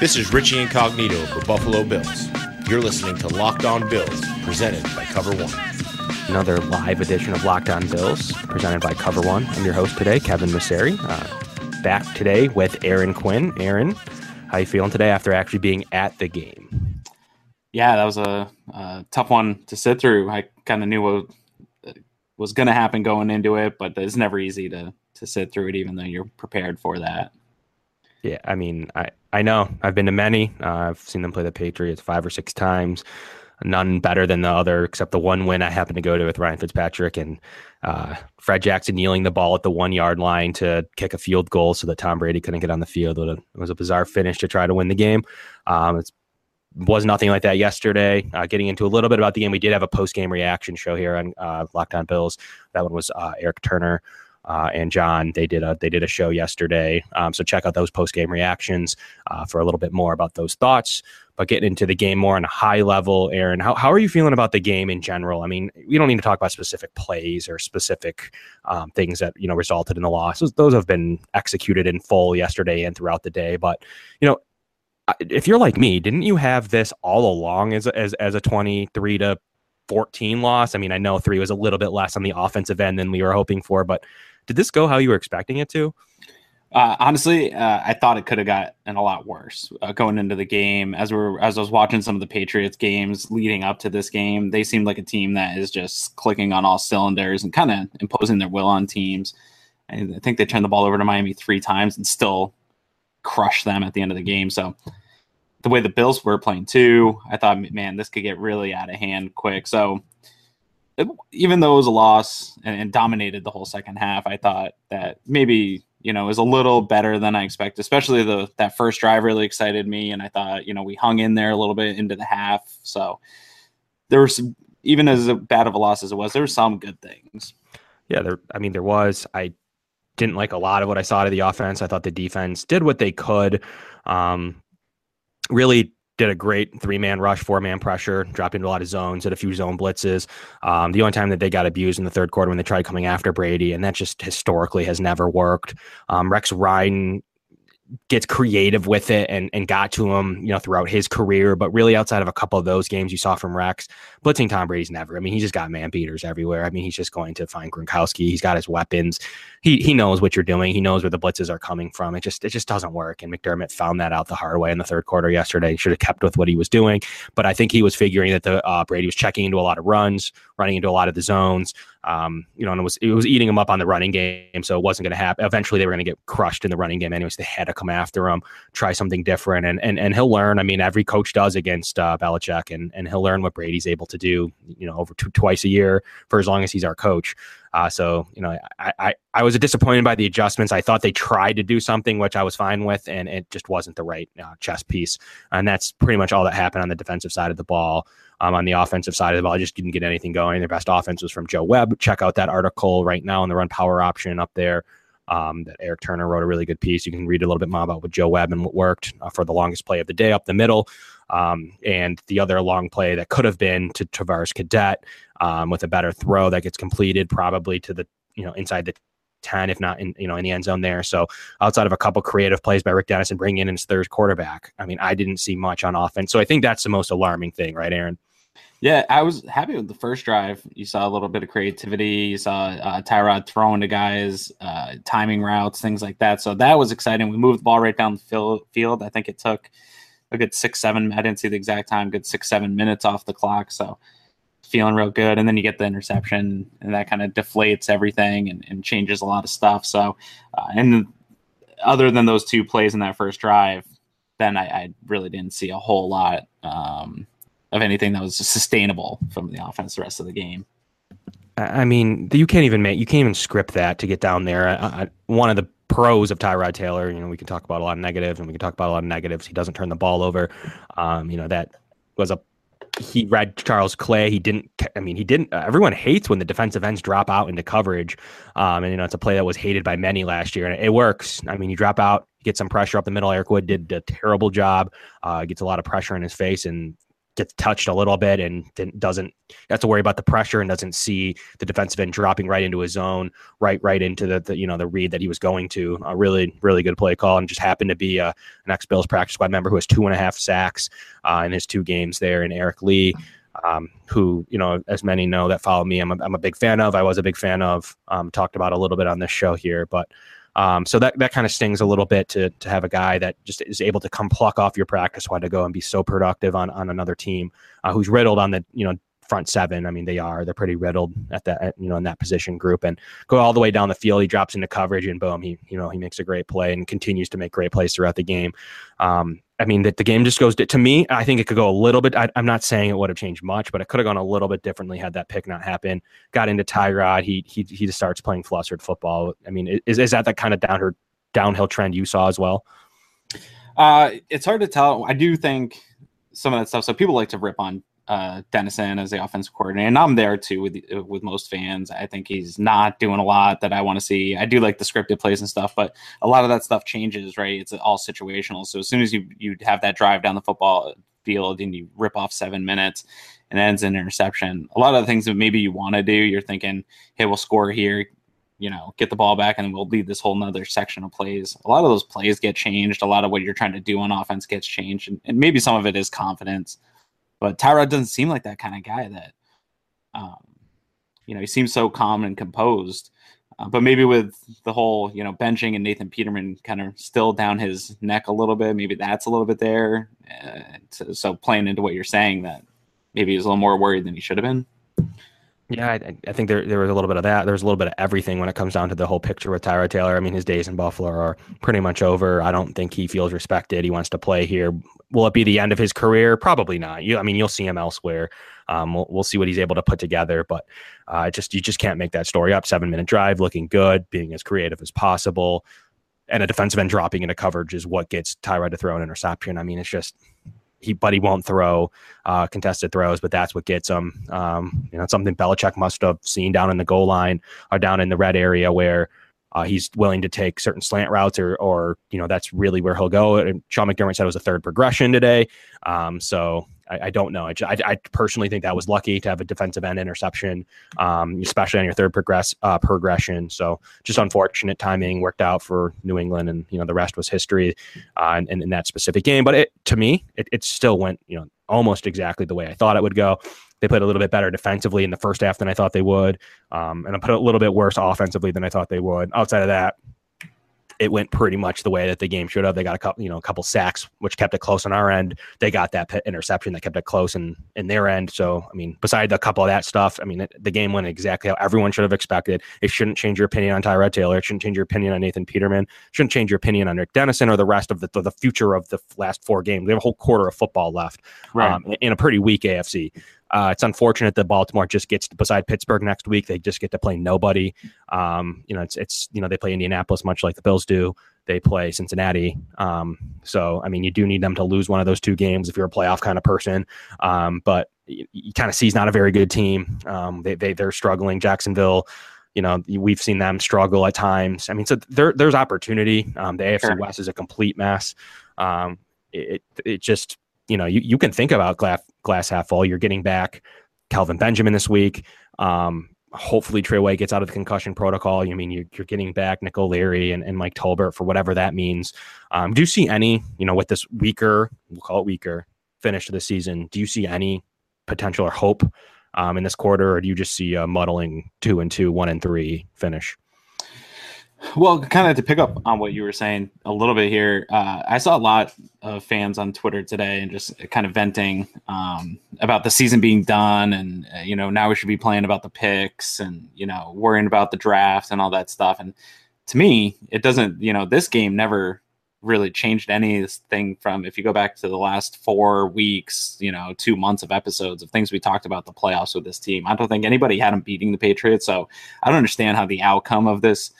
This is Richie Incognito for Buffalo Bills. You're listening to Locked On Bills, presented by Cover One. Another live edition of Locked On Bills, presented by Cover One. I'm your host today, Kevin Masseri. Uh, back today with Aaron Quinn. Aaron, how you feeling today after actually being at the game? Yeah, that was a, a tough one to sit through. I kind of knew what was going to happen going into it, but it's never easy to to sit through it, even though you're prepared for that. Yeah, I mean, I I know I've been to many. Uh, I've seen them play the Patriots five or six times. None better than the other, except the one win I happened to go to with Ryan Fitzpatrick and uh, Fred Jackson kneeling the ball at the one yard line to kick a field goal so that Tom Brady couldn't get on the field. It was a bizarre finish to try to win the game. Um, it was nothing like that yesterday. Uh, getting into a little bit about the game, we did have a post game reaction show here on uh, Locked On Bills. That one was uh, Eric Turner uh, and John. They did a they did a show yesterday, um, so check out those post game reactions uh, for a little bit more about those thoughts. But getting into the game more on a high level, Aaron, how how are you feeling about the game in general? I mean, we don't need to talk about specific plays or specific um, things that you know resulted in the losses. Those have been executed in full yesterday and throughout the day. But you know, if you're like me, didn't you have this all along as as as a 23 to 14 loss? I mean, I know three was a little bit less on the offensive end than we were hoping for, but did this go how you were expecting it to? Uh, honestly, uh, I thought it could have gotten a lot worse uh, going into the game. As we are as I was watching some of the Patriots games leading up to this game, they seemed like a team that is just clicking on all cylinders and kind of imposing their will on teams. I think they turned the ball over to Miami three times and still crushed them at the end of the game. So the way the Bills were playing too, I thought, man, this could get really out of hand quick. So even though it was a loss and, and, dominated the whole second half, I thought that maybe you know it was a little better than I expected. Especially the that first drive really excited me, and I thought you know we hung in there a little bit into the half. So there was even as bad of a loss as it was, there were some good things. Yeah, there. I mean, there was. I didn't like a lot of what I saw to the offense. I thought the defense did what they could. Um, really did a great three man rush, four man pressure, dropped into a lot of zones, did a few zone blitzes. Um, the only time that they got abused in the third quarter when they tried coming after Brady, and that just historically has never worked. Um, Rex Ryan gets creative with it and, and got to him, you know, throughout his career. But really, outside of a couple of those games you saw from Rex, blitzing Tom Brady's never. I mean, he's just got man beaters everywhere. I mean, he's just going to find Gronkowski. He's got his weapons. He he knows what you're doing. He knows where the blitzes are coming from. It just it just doesn't work. And McDermott found that out the hard way in the third quarter yesterday. He should have kept with what he was doing. But I think he was figuring that the uh, Brady was checking into a lot of runs, running into a lot of the zones. Um, you know, and it was it was eating them up on the running game, so it wasn't going to happen. Eventually, they were going to get crushed in the running game, anyways. They had to come after him, try something different, and and and he'll learn. I mean, every coach does against uh, Belichick, and and he'll learn what Brady's able to do. You know, over twice a year for as long as he's our coach. Uh, so you know, I, I I was disappointed by the adjustments. I thought they tried to do something which I was fine with, and it just wasn't the right uh, chess piece. And that's pretty much all that happened on the defensive side of the ball. Um, on the offensive side of the ball, I just didn't get anything going. Their best offense was from Joe Webb. Check out that article right now on the run power option up there. Um, that Eric Turner wrote a really good piece. You can read a little bit more about what Joe Webb and what worked uh, for the longest play of the day up the middle. Um, and the other long play that could have been to Travaris Cadet um, with a better throw that gets completed probably to the, you know, inside the 10, if not in, you know, in the end zone there. So outside of a couple creative plays by Rick Dennison bringing in his third quarterback, I mean, I didn't see much on offense. So I think that's the most alarming thing, right, Aaron? Yeah, I was happy with the first drive. You saw a little bit of creativity. You saw uh, Tyrod throwing to guys, uh, timing routes, things like that. So that was exciting. We moved the ball right down the field. I think it took a good six, seven. I didn't see the exact time. Good six, seven minutes off the clock. So feeling real good. And then you get the interception, and that kind of deflates everything and, and, changes a lot of stuff. So, uh, and other than those two plays in that first drive, then I, I really didn't see a whole lot. Um, of anything that was sustainable from the offense the rest of the game. I mean, you can't even make you can't even script that to get down there. I, I, one of the pros of Tyrod Taylor, you know, we can talk about a lot of negatives, and we can talk about a lot of negatives. He doesn't turn the ball over. Um, you know, that was a he read Charles Clay. He didn't. I mean, he didn't. Uh, everyone hates when the defensive ends drop out into coverage, um, and you know it's a play that was hated by many last year, and it, it works. I mean, you drop out, you get some pressure up the middle. Eric Wood did a terrible job. Uh, gets a lot of pressure in his face, and gets touched a little bit and doesn't have to worry about the pressure and doesn't see the defensive end dropping right into his zone, right right into the, the you know the read that he was going to. A really really good play call and just happened to be a, uh, an ex Bills practice squad member who has two and a half sacks uh, in his two games there, and Eric Lee. Um, who you know, as many know that follow me, I'm a, I'm a big fan of. I was a big fan of. Um, talked about a little bit on this show here, but um, so that that kind of stings a little bit to to have a guy that just is able to come pluck off your practice squad to go and be so productive on on another team uh, who's riddled on the you know front seven. I mean, they are they're pretty riddled at that you know in that position group and go all the way down the field. He drops into coverage and boom, he you know he makes a great play and continues to make great plays throughout the game. Um, I mean, that the game just goes to, to, me. I think it could go a little bit. I, am not saying it would have changed much, but it could have gone a little bit differently had that pick not happen. Got into Tyrod. He he he just starts playing flustered football. I mean, is is that the kind of downhill downhill trend you saw as well? Uh, it's hard to tell. I do think some of that stuff. So people like to rip on uh, Dennison as the offensive coordinator, and I'm there too with with most fans. I think he's not doing a lot that I want to see. I do like the scripted plays and stuff, but a lot of that stuff changes, right? It's all situational. So as soon as you you have that drive down the football field and you rip off seven minutes and ends in an interception, a lot of the things that maybe you want to do, you're thinking, hey, we'll score here, you know, get the ball back, and we'll lead this whole nother section of plays. A lot of those plays get changed. A lot of what you're trying to do on offense gets changed, and, and maybe some of it is confidence but Tyrod doesn't seem like that kind of guy that, um, you know, he seems so calm and composed. Uh, but maybe with the whole, you know, benching and Nathan Peterman kind of still down his neck a little bit, maybe that's a little bit there. Uh, so, so playing into what you're saying, that maybe he's a little more worried than he should have been. Yeah, I, I, think there there was a little bit of that. There's a little bit of everything when it comes down to the whole picture with Tyrod Taylor. I mean, his days in Buffalo are pretty much over. I don't think he feels respected. He wants to play here. Will it be the end of his career? Probably not. You, I mean, you'll see him elsewhere. Um, we'll, we'll see what he's able to put together, but uh, just you just can't make that story up. Seven minute drive, looking good, being as creative as possible, and a defensive end dropping into coverage is what gets Tyrod to throw an interception. I mean, it's just he but he won't throw uh, contested throws, but that's what gets him. Um, you know, something Belichick must have seen down in the goal line or down in the red area where uh, he's willing to take certain slant routes or, or you know, that's really where he'll go. And Sean McDermott said it was a third progression today. Um, so I, I don't know. I, I, I, personally think that was lucky to have a defensive end interception, um, especially on your third progress uh, progression. So just unfortunate timing worked out for New England, and you know the rest was history uh, in, in that specific game. But it, to me, it, it still went you know almost exactly the way I thought it would go. They played a little bit better defensively in the first half than I thought they would, um, and I put a little bit worse offensively than I thought they would. Outside of that, it went pretty much the way that the game should have. They got a couple, you know, a couple sacks, which kept it close on our end. They got that interception that kept it close in in their end. So, I mean, beside a couple of that stuff, I mean, it, the game went exactly how everyone should have expected. It shouldn't change your opinion on Tyrod Taylor. It shouldn't change your opinion on Nathan Peterman. It shouldn't change your opinion on Rick Dennison or the rest of the the, the future of the last four games. We have a whole quarter of football left right. um, in a pretty weak AFC. Uh, it's unfortunate that Baltimore just gets beside Pittsburgh next week. They just get to play nobody. Um, you know, it's it's you know they play Indianapolis much like the Bills do. They play Cincinnati. Um, so I mean, you do need them to lose one of those two games if you're a playoff kind of person. Um, but you, you kind of see he's not a very good team. Um, they, they they're struggling. Jacksonville you know we've seen them struggle at times. I mean, so there there's opportunity. Um, the AFC. West is a complete mess. Um, it it just you know, you, you can think about glass, glass half full. You're getting back Kelvin Benjamin this week. Um, hopefully Trey White gets out of the concussion protocol. You I mean you're, you're getting back Nick O'Leary and, and Mike Tolbert for whatever that means. Um, do you see any, you know, with this weaker, we'll call it weaker finish to the season, do you see any potential or hope um, in this quarter, or do you just see a muddling two and two, one and three finish? Well, kind of to pick up on what you were saying a little bit here, uh, I saw a lot of fans on Twitter today and just kind of venting um, about the season being done, and uh, you know now we should be playing about the picks and you know worrying about the draft and all that stuff. And to me, it doesn't. You know, this game never really changed anything from if you go back to the last four weeks, you know, two months of episodes of things we talked about the playoffs with this team. I don't think anybody had them beating the Patriots, so I don't understand how the outcome of this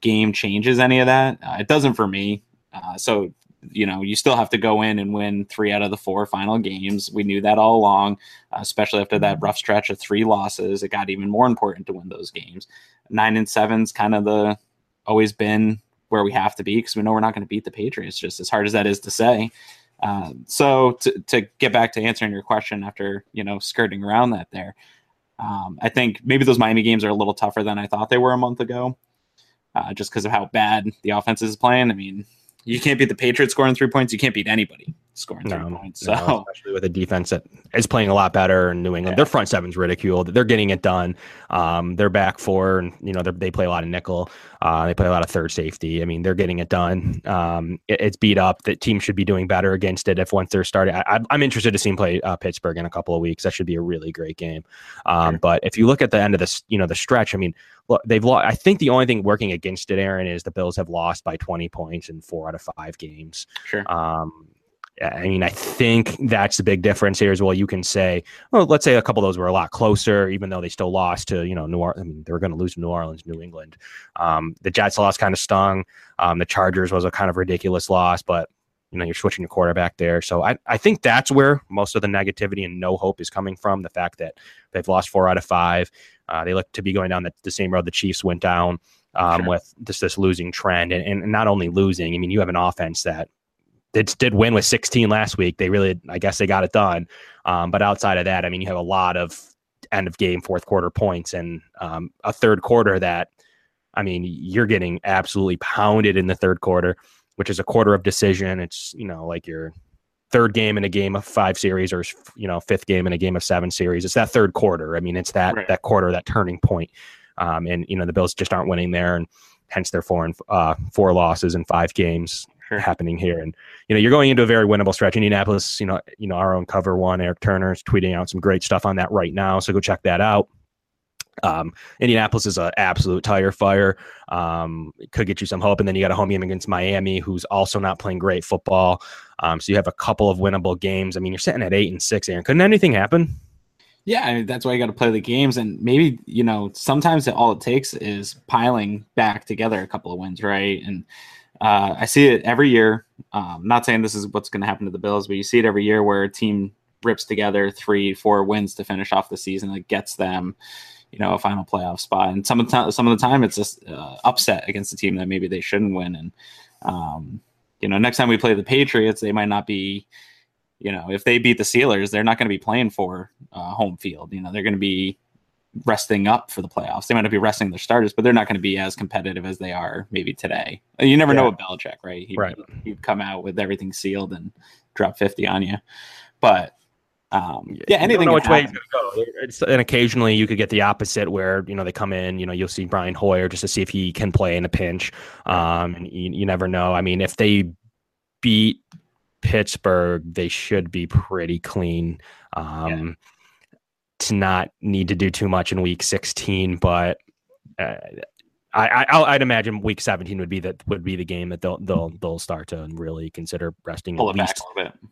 game changes any of that. Uh, it doesn't for me. Uh, so you know you still have to go in and win three out of the four final games. We knew that all along, uh, especially after that rough stretch of three losses. It got even more important to win those games. Nine and seven's kind of the always been where we have to be because we know we're not going to beat the Patriots. Just as hard as that is to say, Uh, so to, to get back to answering your question after you know skirting around that there, um, I think maybe those Miami games are a little tougher than I thought they were a month ago, uh, just because of how bad the offense is playing. I mean, you can't beat the Patriots scoring three points. You can't beat anybody scoring no, three points. So no, especially with a defense that is playing a lot better in New England, yeah. their front seven's ridiculed. They're getting it done. Um, they're back four, and you know they play a lot of nickel. Uh, they play a lot of third safety. I mean, they're getting it done. Um, it, it's beat up. That team should be doing better against it if once they're starting. I, am interested to see them play uh, Pittsburgh in a couple of weeks. That should be a really great game. Um, sure. But if you look at the end of this, you know, the stretch. I mean, look, they've lost. I think the only thing working against it, Aaron, is the Bills have lost by 20 points in four out of five games. Sure. Um, I mean, I think that's the big difference here as well. You can say, well, let's say a couple of those were a lot closer, even though they still lost to, you know, New Orleans. I mean, they were going to lose to New Orleans, New England. Um, the Jets loss kind of stung. Um, the Chargers was a kind of ridiculous loss, but, you know, you're switching your quarterback there. So I, I think that's where most of the negativity and no hope is coming from. The fact that they've lost four out of five. Uh, they look to be going down the, the same road the Chiefs went down um, sure. with this, this losing trend. And, and not only losing, I mean, you have an offense that did did win with 16 last week. They really, I guess, they got it done. Um, but outside of that, I mean, you have a lot of end of game fourth quarter points and um, a third quarter that, I mean, you're getting absolutely pounded in the third quarter, which is a quarter of decision. It's you know like your third game in a game of five series or you know fifth game in a game of seven series. It's that third quarter. I mean, it's that right. that quarter, that turning point. Um, and you know the Bills just aren't winning there, and hence their four and uh, four losses in five games sure. happening here. And you know, you're going into a very winnable stretch. Indianapolis, you know, you know, our own cover one, Eric Turner is tweeting out some great stuff on that right now. So go check that out. Um, Indianapolis is an absolute tire fire. Um, could get you some hope, and then you got a home game against Miami, who's also not playing great football. Um, so you have a couple of winnable games. I mean, you're sitting at eight and six, Aaron. Couldn't anything happen? Yeah, I mean, that's why you got to play the games, and maybe you know sometimes all it takes is piling back together a couple of wins, right? And uh, I see it every year. Um, not saying this is what's going to happen to the Bills, but you see it every year where a team rips together three, four wins to finish off the season that gets them, you know, a final playoff spot. And some of the time, some of the time, it's just uh, upset against a team that maybe they shouldn't win. And um, you know, next time we play the Patriots, they might not be. You know, if they beat the Steelers, they're not going to be playing for uh, home field. You know, they're going to be resting up for the playoffs. They might not be resting their starters, but they're not going to be as competitive as they are maybe today. You never yeah. know with Belichick, right? He, right. He'd come out with everything sealed and drop 50 on you. But um, yeah, anything. which way and occasionally you could get the opposite where, you know, they come in, you know, you'll see Brian Hoyer just to see if he can play in a pinch. Um, and you, you never know. I mean, if they beat Pittsburgh, they should be pretty clean. Um, yeah to not need to do too much in week 16, but uh, I, I would imagine week 17 would be that would be the game that they'll they'll they'll start to really consider resting Pull at least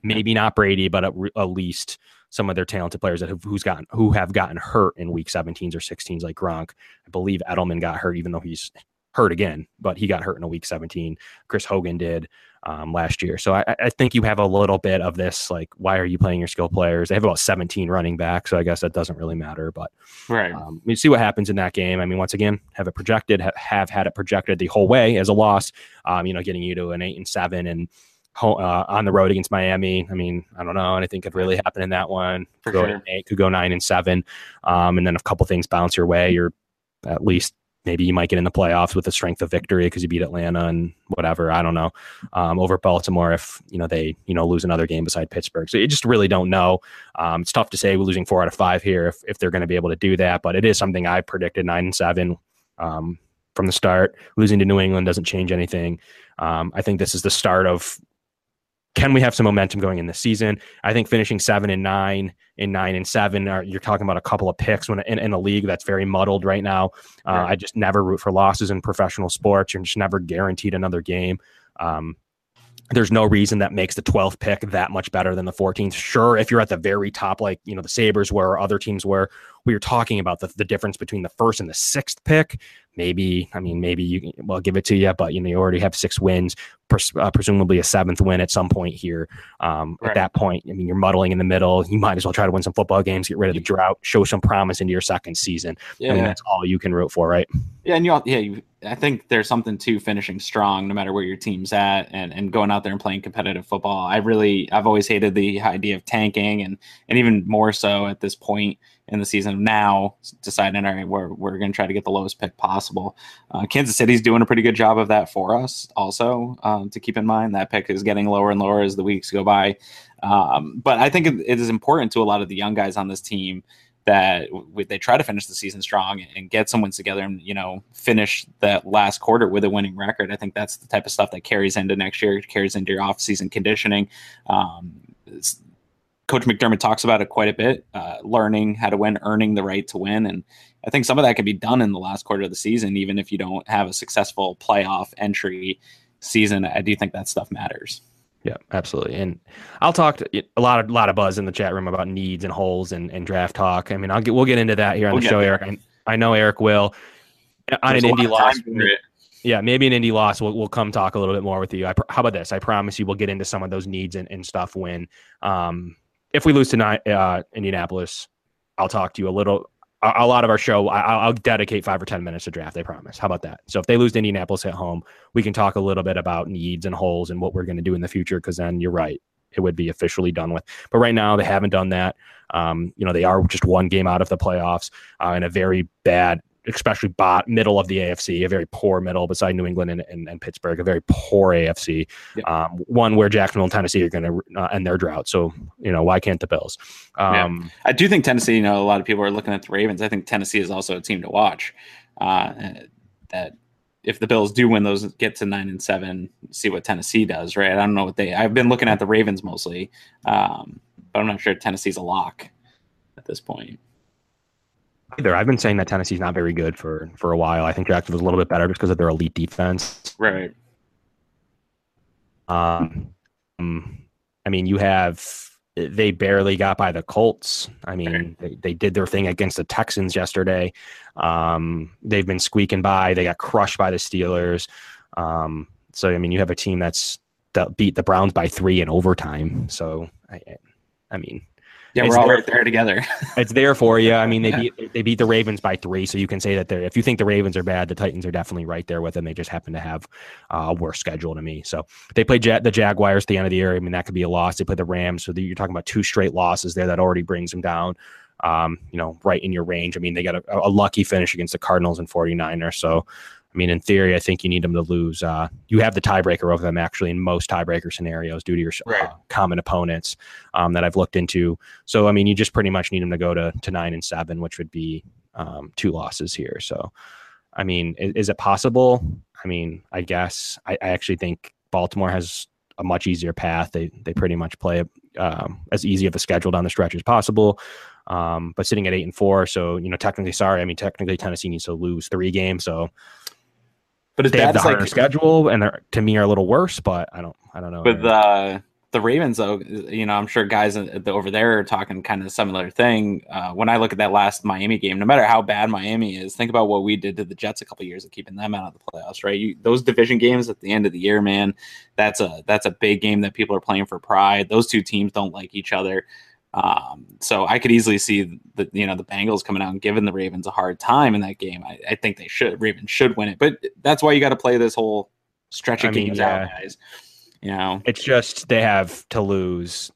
maybe not Brady, but at, at, least some of their talented players that have who's gotten who have gotten hurt in week 17s or 16s like Gronk. I believe Edelman got hurt even though he's hurt again, but he got hurt in a week 17. Chris Hogan did um, last year. So I, I, think you have a little bit of this, like, why are you playing your skill players? They have about 17 running back, so I guess that doesn't really matter. But right, um, we see what happens in that game. I mean, once again, have it projected, ha- have had it projected the whole way as a loss. Um, you know, getting you to an eight and seven and. Uh, on the road against Miami. I mean, I don't know. Anything could really happen in that one. Could go sure. eight, could go nine and seven, um, and then a couple things bounce your way. You're at least maybe you might get in the playoffs with the strength of victory because you beat Atlanta and whatever. I don't know. Um, over Baltimore, if you know they you know lose another game beside Pittsburgh, so you just really don't know. Um, it's tough to say we're losing four out of five here if, if they're going to be able to do that, but it is something I predicted nine and seven um, from the start. Losing to New England doesn't change anything. Um, I think this is the start of can we have some momentum going in the season? I think finishing seven and nine in nine and seven, are, you're talking about a couple of picks when in, in a league that's very muddled right now. Uh, right. I just never root for losses in professional sports. You're just never guaranteed another game. Um, there's no reason that makes the 12th pick that much better than the 14th. Sure, if you're at the very top, like you know the Sabres were, or other teams were, we were talking about the, the difference between the first and the sixth pick. Maybe, I mean, maybe you, well, I'll give it to you, but you know, you already have six wins, pres- uh, presumably a seventh win at some point here. Um, right. At that point, I mean, you're muddling in the middle. You might as well try to win some football games, get rid of the drought, show some promise into your second season. Yeah. I mean, that's all you can root for, right? Yeah. And you, all, yeah, you, I think there's something to finishing strong, no matter where your team's at, and, and going out there and playing competitive football. I really, I've always hated the idea of tanking, and and even more so at this point in the season. Now deciding all right we're, we're going to try to get the lowest pick possible. Uh, kansas city's doing a pretty good job of that for us also um, to keep in mind. That pick is getting lower and lower as the weeks go by. Um, but i think it, it is important to a lot of the young guys on this team that w- they try to finish the season strong and get some wins together and you know finish that last quarter with a winning record. I think that's the type of stuff that carries into next year carries into your off-season conditioning. Um, Coach McDermott talks about it quite a bit, uh, learning how to win, earning the right to win. And I think some of that can be done in the last quarter of the season, even if you don't have a successful playoff entry season. I do think that stuff matters. Yeah, absolutely. And I'll talk to a lot of lot of buzz in the chat room about needs and holes and, and draft talk. I mean, I'll get we'll get into that here on we'll the show, there. Eric. I, I, know Eric will. On There's an Indy loss, yeah, maybe an Indy loss. We'll, we'll come talk a little bit more with you. I, how about this? I promise you, we'll get into some of those needs and, and stuff when um, if we lose tonight, uh, Indianapolis, I'll talk to you a little. A, a lot of our show, I, will dedicate five or ten minutes to draft. I promise. How about that? So if they lose to Indianapolis at home, we can talk a little bit about needs and holes and what we're going to do in the future. Because then you're right, it would be officially done with. But right now, they haven't done that. Um, you know, they are just one game out of the playoffs uh, in a very bad especially bot middle of the AFC, a very poor middle beside New England and, and, and Pittsburgh, a very poor AFC, um, one where Jacksonville and Tennessee are going to uh, end their drought. So, you know, why can't the Bills? Um, yeah. I do think Tennessee, you know, a lot of people are looking at the Ravens. I think Tennessee is also a team to watch. Uh, that if the Bills do win those, get to nine and seven, see what Tennessee does, right? I don't know what they, I've been looking at the Ravens mostly, um, but I'm not sure Tennessee's a lock at this point either. I've been saying that Tennessee's not very good for for a while. I think Jacksonville's a little bit better just because of their elite defense. Right. Um, I mean, you have they barely got by the Colts. I mean, they, they did their thing against the Texans yesterday. Um, they've been squeaking by. They got crushed by the Steelers. Um, so I mean, you have a team that's that beat the Browns by three in overtime. So I, I mean, yeah, we're all there, right there together. it's there for you. I mean, they beat they beat the Ravens by three, so you can say that they're. If you think the Ravens are bad, the Titans are definitely right there with them. They just happen to have uh, a worse schedule to me. So they play ja- the Jaguars at the end of the year. I mean, that could be a loss. They play the Rams, so you're talking about two straight losses there. That already brings them down. Um, you know, right in your range. I mean, they got a, a lucky finish against the Cardinals and 49ers. So I mean, in theory, I think you need them to lose. Uh, you have the tiebreaker over them actually in most tiebreaker scenarios due to your uh, right. uh, common opponents um, that I've looked into. So, I mean, you just pretty much need them to go to, to nine and seven, which would be um, two losses here. So, I mean, is, is, it possible? I mean, I guess I, I, actually think Baltimore has a much easier path. They they pretty much play um, as easy of a schedule down the stretch as possible. Um, but sitting at eight and four, so you know, technically, sorry, I mean, technically, Tennessee needs to lose three games. So but they have the harder like, schedule, and they're to me are a little worse. But I don't, I don't know. With uh, the Ravens, though, you know, I'm sure guys over there are talking kind of similar thing. Uh, when I look at that last Miami game, no matter how bad Miami is, think about what we did to the Jets a couple years of keeping them out of the playoffs, right? You, those division games at the end of the year, man, that's a that's a big game that people are playing for pride. Those two teams don't like each other. Um, so I could easily see the you know the Bengals coming out and giving the Ravens a hard time in that game. I, I think they should Ravens should win it, but that's why you got to play this whole stretch of I mean, games yeah. out, guys. You know, it's just they have to lose.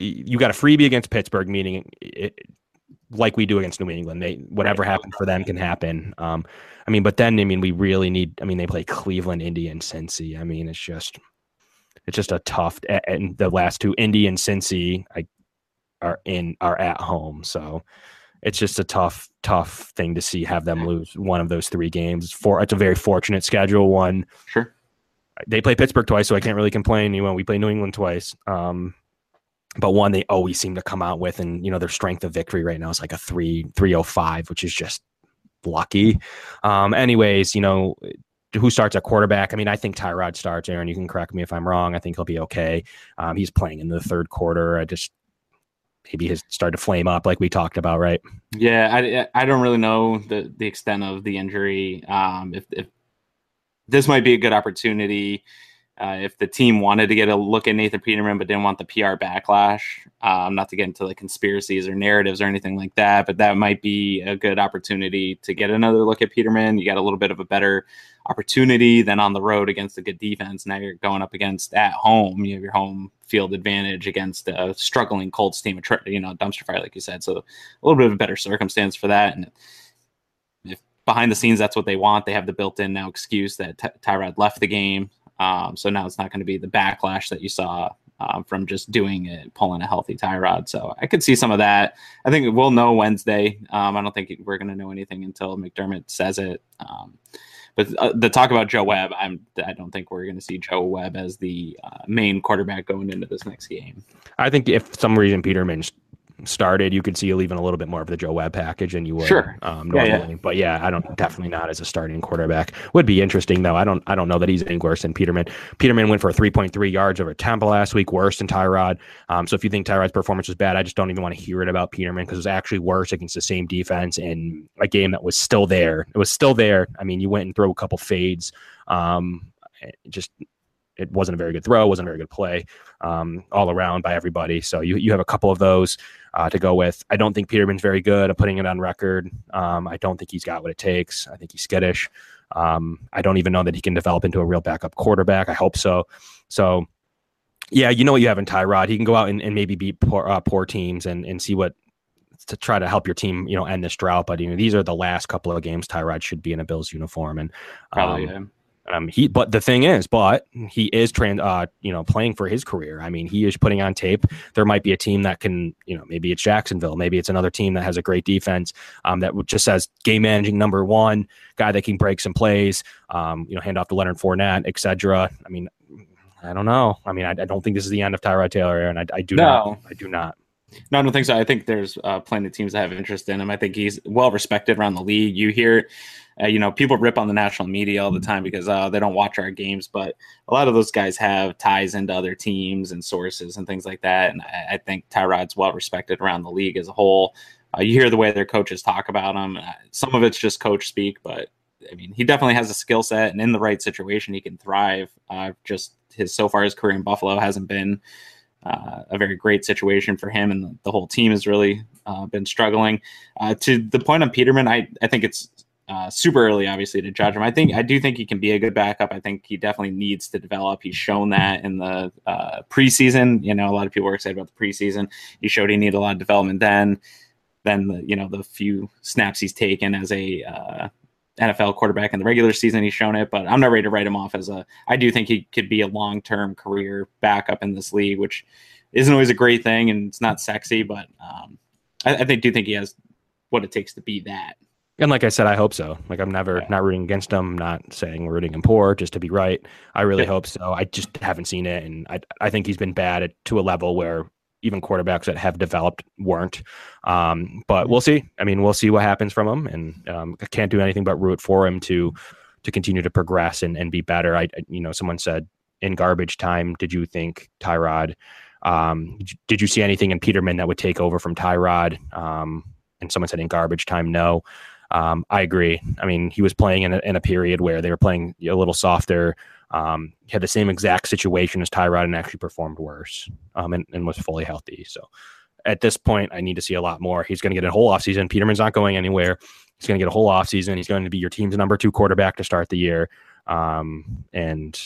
You got a freebie against Pittsburgh, meaning it, like we do against New England. They whatever right. happens for them can happen. Um, I mean, but then I mean, we really need. I mean, they play Cleveland, Indy, and Cincy. I mean, it's just it's just a tough. And the last two, Indy and Cincy, I are in are at home. So it's just a tough, tough thing to see have them lose one of those three games. For it's a very fortunate schedule. One, sure, they play Pittsburgh twice, so I can't really complain. You know, we play New England twice. Um, but one they always seem to come out with, and you know their strength of victory right now is like a three three oh five, which is just lucky. Um, anyways, you know who starts at quarterback? I mean, I think Tyrod starts. Aaron, you can correct me if I'm wrong. I think he'll be okay. Um, he's playing in the third quarter. I just maybe has started to flame up like we talked about, right? Yeah, I, I don't really know the the extent of the injury. Um, if, if this might be a good opportunity uh, if the team wanted to get a look at Nathan Peterman but didn't want the PR backlash, um, not to get into the conspiracies or narratives or anything like that, but that might be a good opportunity to get another look at Peterman. You got a little bit of a better opportunity than on the road against a good defense. Now you're going up against at home. You have your home field advantage against a struggling Colts team, you know, dumpster fire, like you said. So a little bit of a better circumstance for that. And if behind the scenes, that's what they want. They have the built-in now excuse that Ty- Tyrod left the game. Um, so now it's not going to be the backlash that you saw um, from just doing it, pulling a healthy Tyrod. So I could see some of that. I think we'll know Wednesday. Um, I don't think we're going to know anything until McDermott says it. Um, but uh, the talk about Joe Webb, I'm I don't think we're going to see Joe Webb as the uh, main quarterback going into this next game. I think if some reason Peterman's started, you could see you leaving a little bit more of the Joe Webb package than you would sure. um, normally. Yeah, yeah. But yeah, I don't definitely not as a starting quarterback. Would be interesting though. I don't I don't know that he's any worse than Peterman. Peterman went for 3.3 yards over Tampa last week, worse than Tyrod. Um, so if you think Tyrod's performance was bad, I just don't even want to hear it about Peterman because it was actually worse against the same defense in a game that was still there. It was still there. I mean, you went and threw a couple fades. Um, just it wasn't a very good throw, wasn't a very good play um, all around by everybody. So you, you have a couple of those uh, to go with. I don't think Peterman's very good at putting it on record. Um, I don't think he's got what it takes. I think he's skittish. Um, I don't even know that he can develop into a real backup quarterback. I hope so. So, yeah, you know what you have in Tyrod. He can go out and, and maybe beat poor, uh, poor teams and, and see what to try to help your team, you know, end this drought. But you know, these are the last couple of games Tyrod should be in a Bills uniform, and probably um, um, he, but the thing is, but he is trans, uh, you know, playing for his career. I mean, he is putting on tape. There might be a team that can, you know, maybe it's Jacksonville, maybe it's another team that has a great defense, um, that just says game managing number one guy that can break some plays, um, you know, hand off to Leonard Fournette, etc. I mean, I don't know. I mean, I, I, don't think this is the end of Tyrod Taylor, and I, I do no. not. I do not. No, I don't think so. I think there's uh, plenty of teams that have interest in him. I think he's well respected around the league. You hear uh, you know, people rip on the national media all the mm-hmm. time because uh, they don't watch our games, but a lot of those guys have ties into other teams and sources and things like that. And I, I think Tyrod's well respected around the league as a whole. Uh, you hear the way their coaches talk about him. Uh, some of it's just coach speak, but I mean, he definitely has a skill set, and in the right situation, he can thrive. Uh, just his so far his career in Buffalo hasn't been uh, a very great situation for him, and the, the whole team has really uh, been struggling. Uh, to the point on Peterman, I, I think it's uh, super early, obviously, to judge him. I think I do think he can be a good backup. I think he definitely needs to develop. He's shown that in the uh, preseason. You know, a lot of people were excited about the preseason. He showed he needed a lot of development then. Then the you know the few snaps he's taken as a uh, NFL quarterback in the regular season, he's shown it. But I'm not ready to write him off as a. I do think he could be a long term career backup in this league, which isn't always a great thing and it's not sexy, but um, I, I think, do think he has what it takes to be that. And like I said, I hope so. Like I'm never yeah. not rooting against him, not saying rooting him poor, just to be right. I really yeah. hope so. I just haven't seen it, and I I think he's been bad at, to a level where even quarterbacks that have developed weren't. Um, but we'll see. I mean, we'll see what happens from him, and um, I can't do anything but root for him to to continue to progress and, and be better. I you know someone said in garbage time, did you think Tyrod? Um, did you see anything in Peterman that would take over from Tyrod? Um, and someone said in garbage time, no. Um, I agree. I mean, he was playing in a, in a period where they were playing a little softer. Um, had the same exact situation as Tyrod and actually performed worse um, and, and, was fully healthy. So at this point, I need to see a lot more. He's going to get a whole offseason. Peterman's not going anywhere. He's going to get a whole offseason. He's going to be your team's number two quarterback to start the year. Um, and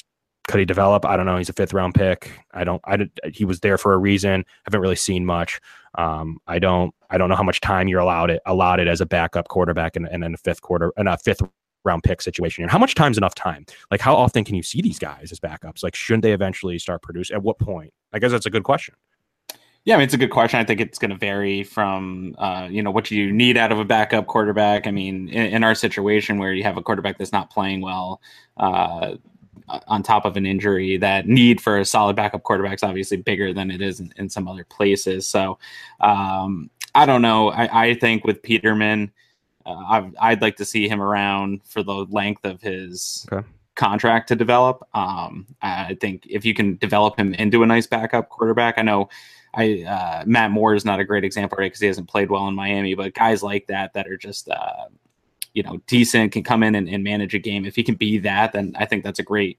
could he develop? I don't know. He's a fifth round pick. I don't. I did, he was there for a reason. Haven't really seen much. Um, I don't. I don't know how much time you're allowed it allowed it as a backup quarterback and in, in, a fifth quarter and a fifth round pick situation. And how much time's enough time? Like how often can you see these guys as backups? Like shouldn't they eventually start producing? At what point? I guess that's a good question. Yeah, I mean, it's a good question. I think it's going to vary from, uh, you know, what you need out of a backup quarterback. I mean, in, in, our situation where you have a quarterback that's not playing well, uh, on top of an injury, that need for a solid backup quarterback is obviously bigger than it is in, in some other places. So um, I don't know. I, I think with Peterman, uh, i would like to see him around for the length of his okay. contract to develop. Um, I think if you can develop him into a nice backup quarterback, I know I uh, Matt Moore is not a great example, right? Because he hasn't played well in Miami, but guys like that that are just uh, you know decent can come in and, and, manage a game. If he can be that, then I think that's a great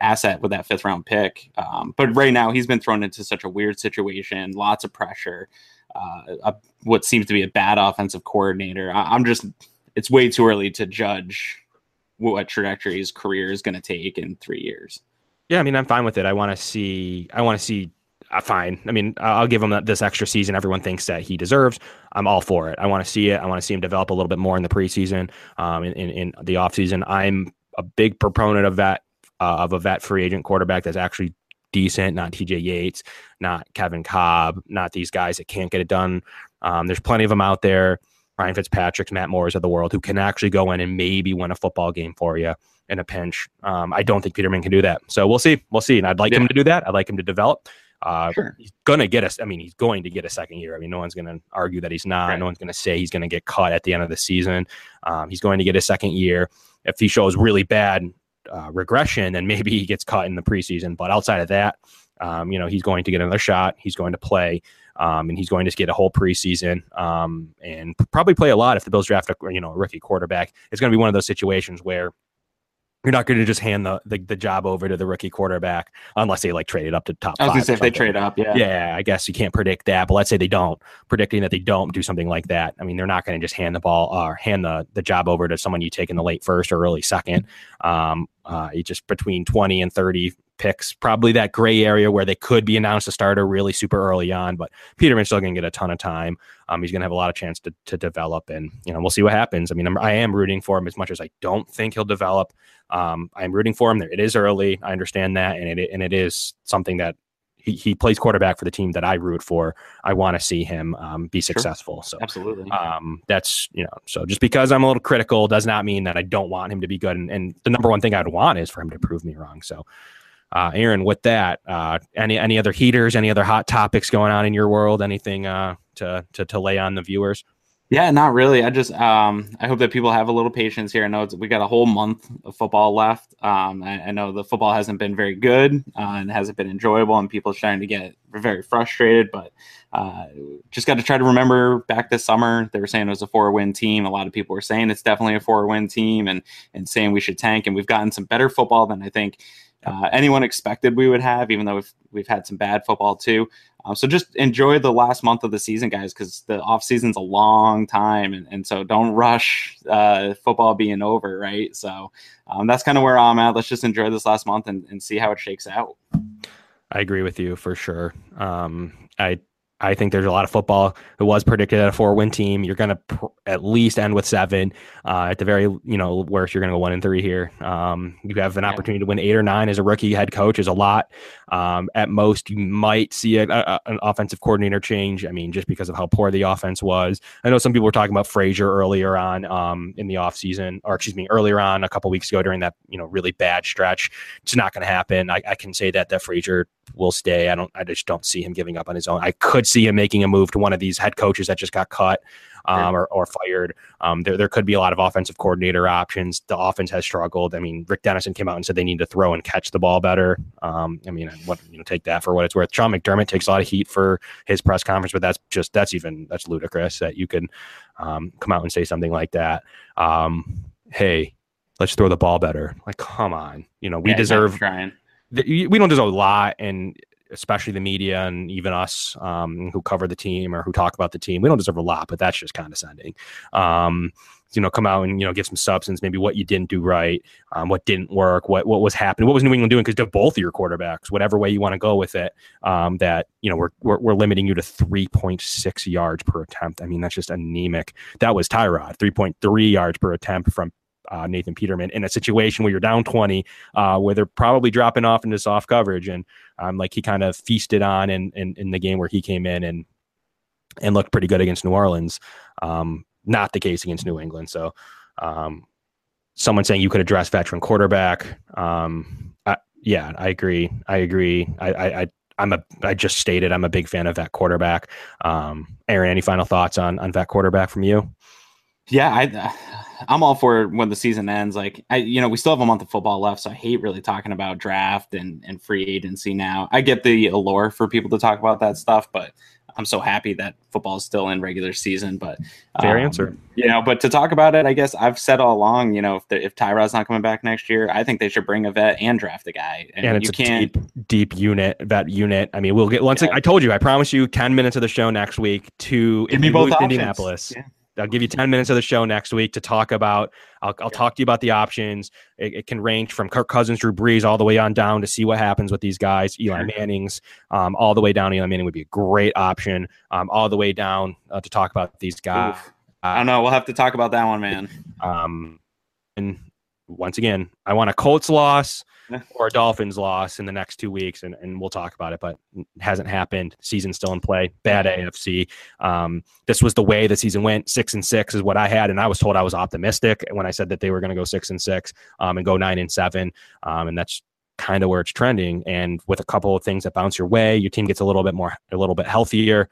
asset with that fifth round pick. Um, but right now, he's been thrown into such a weird situation, lots of pressure. Uh, a, what seems to be a bad offensive coordinator. I, I'm just, it's way too early to judge what trajectory his career is going to take in three years. Yeah, I mean, I'm fine with it. I want to see, I want to see uh, fine. I mean, I'll give him this extra season everyone thinks that he deserves. I'm all for it. I want to see it. I want to see him develop a little bit more in the preseason, um, in, in, in the offseason. I'm a big proponent of that, uh, of a vet free agent quarterback that's actually decent, not TJ Yates, not Kevin Kolb, not these guys that can't get it done. Um, there's plenty of them out there. Ryan Fitzpatrick's, Matt Moore's of the world who can actually go in and maybe win a football game for you in a pinch. Um, I don't think Peterman can do that. So we'll see. We'll see. And I'd like yeah. him to do that. I'd like him to develop. Uh, sure. He's going to get us. I mean, he's going to get a second year. I mean, no one's going to argue that he's not. Right. No one's going to say he's going to get cut at the end of the season. Um, he's going to get a second year. If he shows really bad uh, regression, then maybe he gets cut in the preseason. But outside of that, um, you know, he's going to get another shot. He's going to play. Um, and he's going to get a whole preseason um, and probably play a lot if the Bills draft a you know a rookie quarterback. It's going to be one of those situations where you're not going to just hand the, the, the job over to the rookie quarterback unless they like trade it up to top. I was going to say if they trade up, yeah, yeah. I guess you can't predict that, but let's say they don't. Predicting that they don't do something like that. I mean, they're not going to just hand the ball or hand the the job over to someone you take in the late first or early second. Um, uh, just between twenty and thirty picks, probably that gray area where they could be announced a starter really super early on. But Peterman's still going to get a ton of time. Um, he's going to have a lot of chance to, to develop, and you know we'll see what happens. I mean, I'm, I am rooting for him as much as I don't think he'll develop. Um, I'm rooting for him. There, it is early. I understand that, and it and it is something that he, he plays quarterback for the team that I root for. I want to see him um, be successful. So absolutely, um, that's you know. So just because I'm a little critical does not mean that I don't want him to be good. And, and the number one thing I'd want is for him to prove me wrong. So uh, Aaron, with that, uh, any any other heaters, any other hot topics going on in your world? Anything uh, to, to to lay on the viewers? Yeah, not really. I just um, I hope that people have a little patience here. I know we got a whole month of football left. Um, I, I, know the football hasn't been very good uh, and hasn't been enjoyable, and people are starting to get very frustrated. But uh, just got to try to remember back this summer they were saying it was a four win team. A lot of people were saying it's definitely a four win team, and and saying we should tank. And we've gotten some better football than I think uh, anyone expected we would have, even though we've, we've had some bad football too. Um, so just enjoy the last month of the season, guys, because the off season's a long time, and, and so don't rush uh, football being over, right? So um, that's kind of where I'm at. Let's just enjoy this last month and, and see how it shakes out. I agree with you for sure. Um, I I think there's a lot of football. It was predicted at a four win team. You're going to pr- at least end with seven. Uh, at the very, you know, worst, you're going to go one and three here. Um, you have an yeah. opportunity to win eight or nine as a rookie head coach is a lot. Um, at most, you might see a, a, an offensive coordinator change. I mean, just because of how poor the offense was. I know some people were talking about Frazier earlier on um, in the offseason, or excuse me, earlier on a couple weeks ago during that, you know, really bad stretch. It's not going to happen. I, I, can say that that Frazier will stay. I don't. I just don't see him giving up on his own. I could see him making a move to one of these head coaches that just got cut um, or, or fired. Um, there, there could be a lot of offensive coordinator options. The offense has struggled. I mean, Rick Dennison came out and said they need to throw and catch the ball better. Um, I mean, what you know, take that for what it's worth. Sean McDermott takes a lot of heat for his press conference, but that's just that's even that's ludicrous that you can um, come out and say something like that. Um, hey, let's throw the ball better. Like, come on, you know, we yeah, deserve. Trying we don't deserve a lot, and especially the media and even us um, who cover the team or who talk about the team, we don't deserve a lot, but that's just condescending. Um, you know, come out and you know give some substance, maybe what you didn't do right, um, what didn't work, what what was happening, what was New England doing? Because to both of your quarterbacks, whatever way you want to go with it, um, that you know we're, we're, we're limiting you to three point six yards per attempt. I mean that's just anemic. That was Tyrod, three point three yards per attempt from uh, Nathan Peterman in a situation where you're down 20, uh, where they're probably dropping off into soft coverage. And um, like he kind of feasted on in, in, in, the game where he came in and, and looked pretty good against New Orleans. Um, not the case against New England. So um, someone saying you could address veteran quarterback. Um, I, yeah, I agree. I agree. I, I, I I'm a I just stated I'm a big fan of that quarterback. Um, Aaron, any final thoughts on on that quarterback from you? Yeah, I I'm all for when the season ends. Like I, you know, we still have a month of football left, so I hate really talking about draft and and free agency now. I get the allure for people to talk about that stuff, but I'm so happy that football is still in regular season. But fair um, answer. You know, but to talk about it, I guess I've said all along. You know, if the, if Tyrod's not coming back next year, I think they should bring a vet and draft a guy. And, and it's you a can't deep, deep unit vet unit. I mean, we'll get once. Yeah. I told you, I promise you, ten minutes of the show next week to Give me both Indianapolis. Yeah. I'll give you 10 minutes of the show next week to talk about. I'll, I'll talk to you about the options. It, it, can range from Kirk Cousins, Drew Brees, all the way on down to see what happens with these guys. Eli Manning's, um, all the way down. Eli Manning would be a great option. Um, all the way down uh, to talk about these guys. Oof. I don't know. We'll have to talk about that one, man. Um, and once again, I want a Colts loss or a Dolphins loss in the next two weeks, and, and we'll talk about it. But it hasn't happened. Season still in play. Bad AFC. Um, this was the way the season went. Six and six is what I had, and I was told I was optimistic when I said that they were going to go six and six um, and go nine and seven, um, and that's kind of where it's trending. And with a couple of things that bounce your way, your team gets a little bit more, a little bit healthier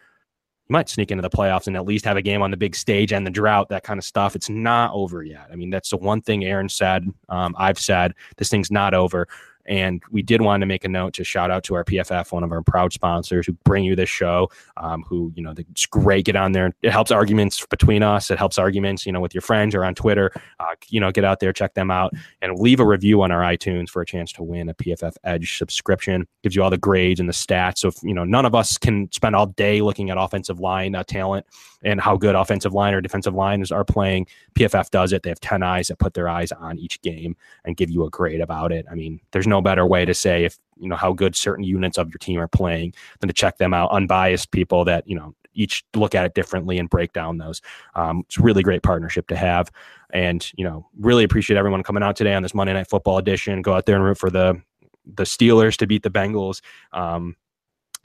you might sneak into the playoffs and at least have a game on the big stage and the drought, that kind of stuff. It's not over yet. I mean, that's the one thing Aaron said. Um, I've said this thing's not over. And we did want to make a note to shout out to our PFF, one of our proud sponsors who bring you this show, um, who, you know, it's great. Get on there. It helps arguments between us. It helps arguments, you know, with your friends or on Twitter. Uh, you know, get out there, check them out, and leave a review on our iTunes for a chance to win a PFF Edge subscription. Gives you all the grades and the stats. So, if, you know, none of us can spend all day looking at offensive line uh, talent and how good offensive line or defensive lines are playing. PFF does it. They have 10 eyes that put their eyes on each game and give you a grade about it. I mean, there's no better way to say if, you know, how good certain units of your team are playing than to check them out. Unbiased people that, you know, each look at it differently and break down those. Um, it's really great partnership to have. And, you know, really appreciate everyone coming out today on this Monday Night Football edition. Go out there and root for the the Steelers to beat the Bengals. Um,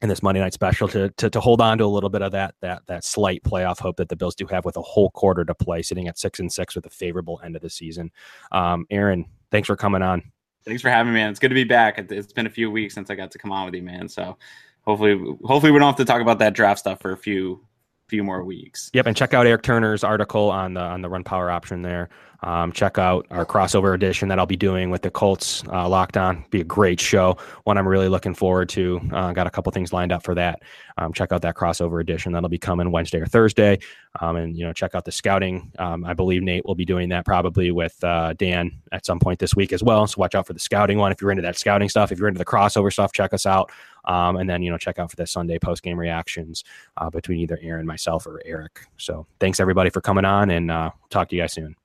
in this Monday night special to, to to hold on to a little bit of that that that slight playoff hope that the Bills do have with a whole quarter to play, sitting at six and six with a favorable end of the season. Um, Aaron, thanks for coming on. Thanks for having me, man. It's good to be back. It's been a few weeks since I got to come on with you, man. So hopefully, hopefully we don't have to talk about that draft stuff for a few few more weeks. Yep, and check out Eric Turner's article on the on the run power option there. Um, check out our crossover edition that I'll be doing with the Colts uh, lockdown. Be a great show. One I'm really looking forward to. Uh, got a couple things lined up for that. Um, check out that crossover edition that'll be coming Wednesday or Thursday. Um, and you know, check out the scouting. Um, I believe Nate will be doing that probably with uh, Dan at some point this week as well. So watch out for the scouting one. If you're into that scouting stuff, if you're into the crossover stuff, check us out. Um, and then you know, check out for the Sunday post game reactions uh, between either Aaron, myself, or Eric. So thanks everybody for coming on, and uh, talk to you guys soon.